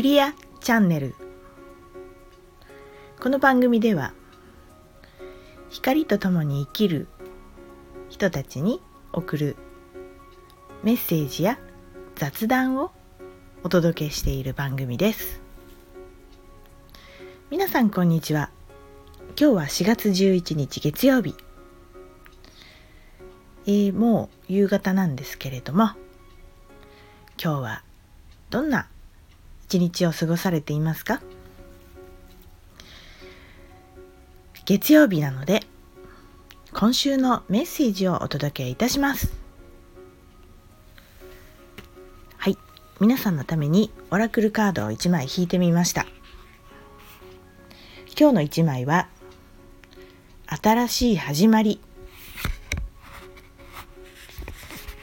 クリアチャンネル。この番組では光とともに生きる人たちに送るメッセージや雑談をお届けしている番組です。皆さんこんにちは。今日は4月11日月曜日。えー、もう夕方なんですけれども今日はどんな一日を過ごされていますか？月曜日なので今週のメッセージをお届けいたします。はい。皆さんのためにオラクルカードを1枚引いてみました。今日の1枚は新しい始まり。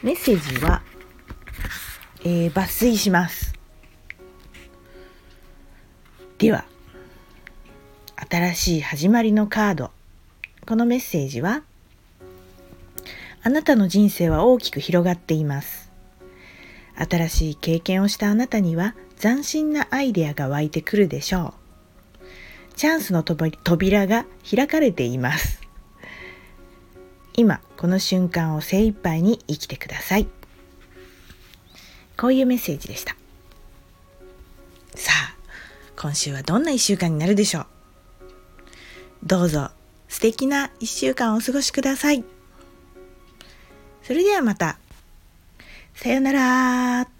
メッセージは、えー、抜粋します。では新しい始まりのカード。このメッセージはあなたの人生は大きく広がっています。新しい経験をしたあなたには斬新なアイデアが湧いてくるでしょう。チャンスの扉が開かれています。今この瞬間を精一杯に生きてください。こういうメッセージでした。今週はどんな1週間になるでしょう？どうぞ素敵な1週間をお過ごしください。それではまた。さようなら。